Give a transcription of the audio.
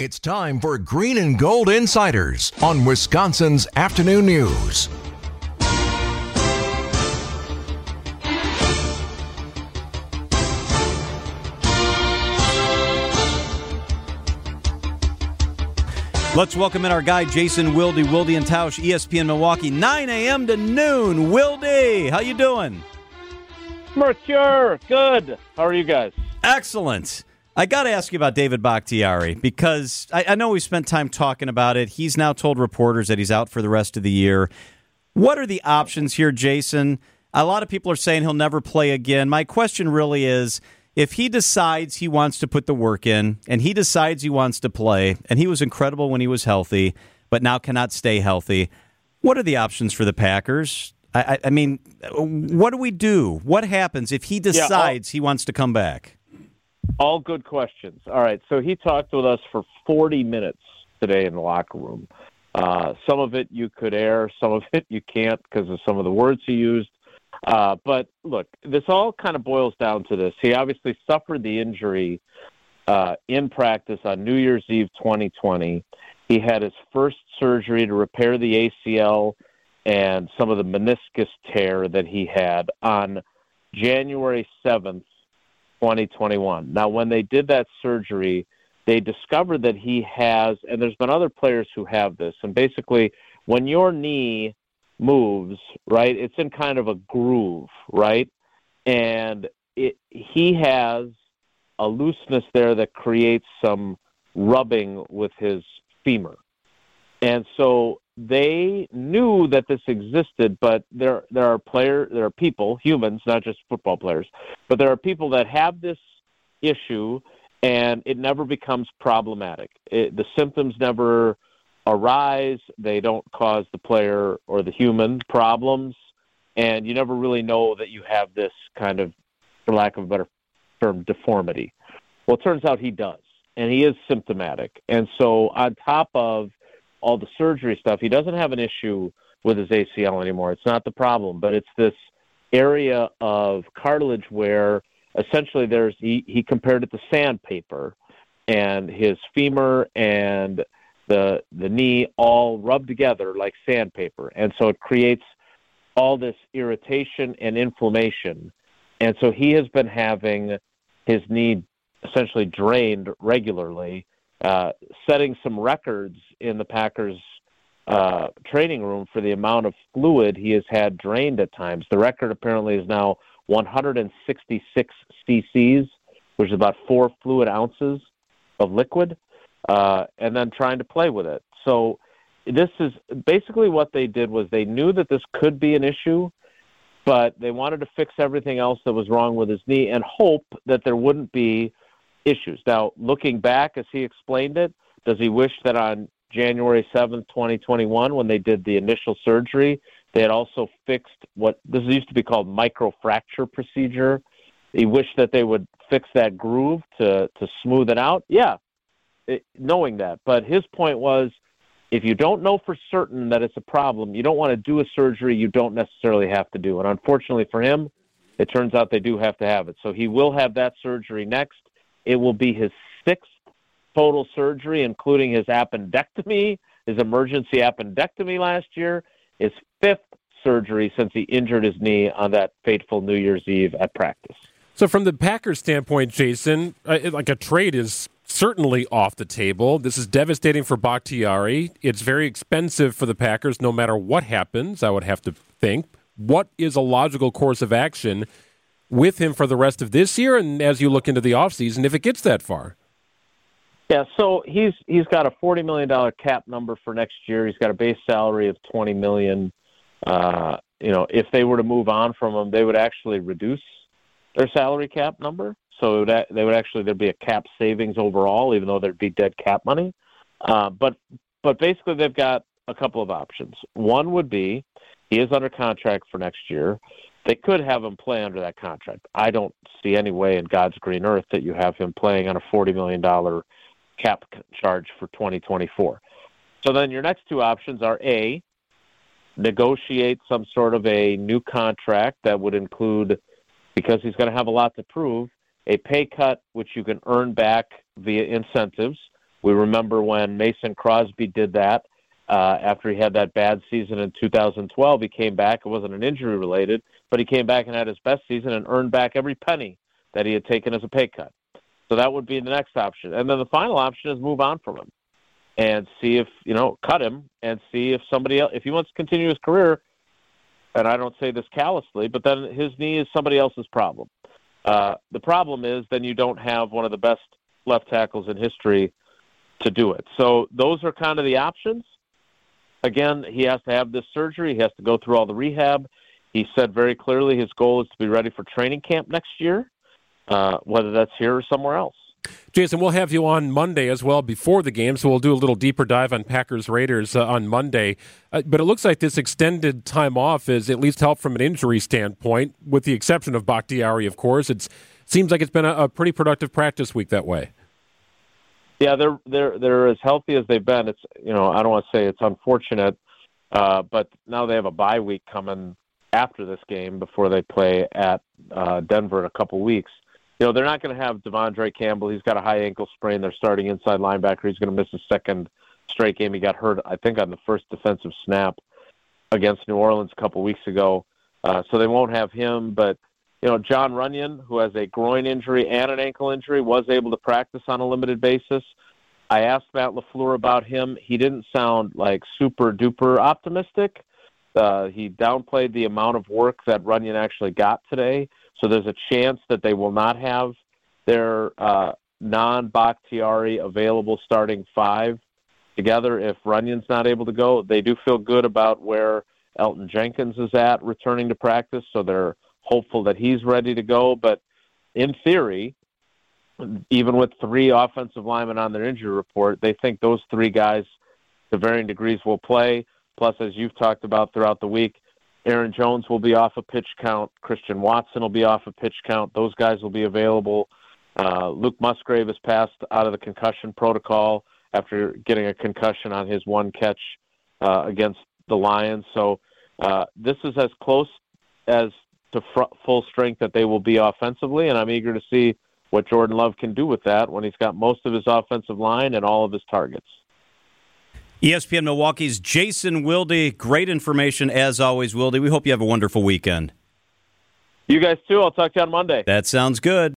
It's time for Green and Gold Insiders on Wisconsin's Afternoon News. Let's welcome in our guy, Jason Wilde, Wilde and Tausch, ESPN Milwaukee, 9 a.m. to noon. Wilde, how you doing? Mercure, good. How are you guys? Excellent. I got to ask you about David Bakhtiari because I, I, know we spent time talking about it. He's now told reporters that he's out for the rest of the year. What are the options here, Jason? A lot of people are saying he'll never play again. My question really is if he decides he wants to put the work in and he decides he wants to play, and he was incredible when he was healthy, but now cannot stay healthy, what are the options for the Packers? I, I mean, what do we do? What happens if he decides yeah, he wants to come back? All good questions. All right. So he talked with us for 40 minutes today in the locker room. Uh, some of it you could air, some of it you can't because of some of the words he used. Uh, but look, this all kind of boils down to this. He obviously suffered the injury uh, in practice on New Year's Eve 2020. He had his first surgery to repair the ACL and some of the meniscus tear that he had on January 7th, 2021. Now, when they did that surgery, they discovered that he has, and there's been other players who have this, and basically, when your knee moves, right? It's in kind of a groove, right? And it, he has a looseness there that creates some rubbing with his femur. And so they knew that this existed, but there there are player there are people, humans, not just football players, but there are people that have this issue and it never becomes problematic. It, the symptoms never arise. They don't cause the player or the human problems, and you never really know that you have this kind of, for lack of a better term, deformity. Well, it turns out he does, and he is symptomatic. And so, on top of all the surgery stuff, he doesn't have an issue with his ACL anymore. It's not the problem, but it's this area of cartilage where essentially there's he, he compared it to sandpaper and his femur and the the knee all rubbed together like sandpaper, and so it creates all this irritation and inflammation. And so he has been having his knee essentially drained regularly, uh, setting some records in the Packers uh, training room for the amount of fluid he has had drained at times. The record apparently is now 166 cc's, which is about four fluid ounces of liquid uh, and then trying to play with it. So this is basically what they did was they knew that this could be an issue, but they wanted to fix everything else that was wrong with his knee and hope that there wouldn't be issues. Now, looking back as he explained it, does he wish that on January 7th, 2021, when they did the initial surgery, they had also fixed what this used to be called microfracture procedure. He wished that they would fix that groove to to smooth it out. Yeah, knowing that. But his point was if you don't know for certain that it's a problem, you don't want to do a surgery you don't necessarily have to do. And unfortunately for him, it turns out they do have to have it. So he will have that surgery next. It will be his sixth total surgery, including his appendectomy, his emergency appendectomy last year, his fifth surgery since he injured his knee on that fateful New Year's Eve at practice. So, from the Packers' standpoint, Jason, uh, like a trade is certainly off the table. This is devastating for Bakhtiari. It's very expensive for the Packers no matter what happens, I would have to think. What is a logical course of action with him for the rest of this year and as you look into the offseason if it gets that far? Yeah, so he's he's got a forty million dollar cap number for next year. He's got a base salary of twenty million. Uh, you know, if they were to move on from him, they would actually reduce their salary cap number. So would, they would actually there'd be a cap savings overall, even though there'd be dead cap money. Uh, but but basically, they've got a couple of options. One would be he is under contract for next year. They could have him play under that contract. I don't see any way in God's green earth that you have him playing on a forty million dollar cap charge for 2024. So then your next two options are a negotiate some sort of a new contract that would include because he's going to have a lot to prove a pay cut which you can earn back via incentives, We remember when Mason Crosby did that uh, after he had that bad season in 2012. He came back. It wasn't an injury related, but he came back and had his best season and earned back every penny that he had taken as a pay cut. So that would be the next option. And then the final option is move on from him and see if, you know, cut him and see if somebody else, if he wants to continue his career, and I don't say this callously, but then his knee is somebody else's problem. Uh, the problem is then you don't have one of the best left tackles in history to do it. So those are kind of the options. Again, he has to have this surgery. He has to go through all the rehab. He said very clearly his goal is to be ready for training camp next year, uh, whether that's here or somewhere else. Jason, we'll have you on Monday as well before the game, so we'll do a little deeper dive on Packers Raiders uh, on Monday. Uh, but it looks like this extended time off is at least help from an injury standpoint, with the exception of Bakhtiari, of course. It seems like it's been a, a pretty productive practice week that way. Yeah, they're they're they're as healthy as they've been. It's you know I don't want to say it's unfortunate, uh, but now they have a bye week coming after this game before they play at uh, Denver in a couple weeks. You know they're not going to have De'Vondre Campbell. He's got a high ankle sprain. They're starting inside linebacker. He's going to miss a second straight game. He got hurt, I think, on the first defensive snap against New Orleans a couple weeks ago. Uh, so they won't have him, but you know, Jon Runyan, who has a groin injury and an ankle injury, was able to practice on a limited basis. I asked Matt LaFleur about him. He didn't sound like super duper optimistic. Uh, he downplayed the amount of work that Runyan actually got today. So there's a chance that they will not have their uh, non Bakhtiari available starting five together if Runyan's not able to go. They do feel good about where Elgton Jenkins is at returning to practice, so they're hopeful that he's ready to go. But in theory, even with three offensive linemen on their injury report, they think those three guys, to varying degrees, will play. Plus, as you've talked about throughout the week, Aaron Jones will be off a pitch count. Christian Watson will be off a pitch count. Those guys will be available. Uh, Luke Musgrave has passed out of the concussion protocol after getting a concussion on his one catch uh, against the Lions. So uh, this is as close as to fr- full strength that they will be offensively, and I'm eager to see what Jordan Love can do with that when he's got most of his offensive line and all of his targets. ESPN Milwaukee's Jason Wilde. Great information as always, Wilde. We hope you have a wonderful weekend. You guys too. I'll talk to you on Monday. That sounds good.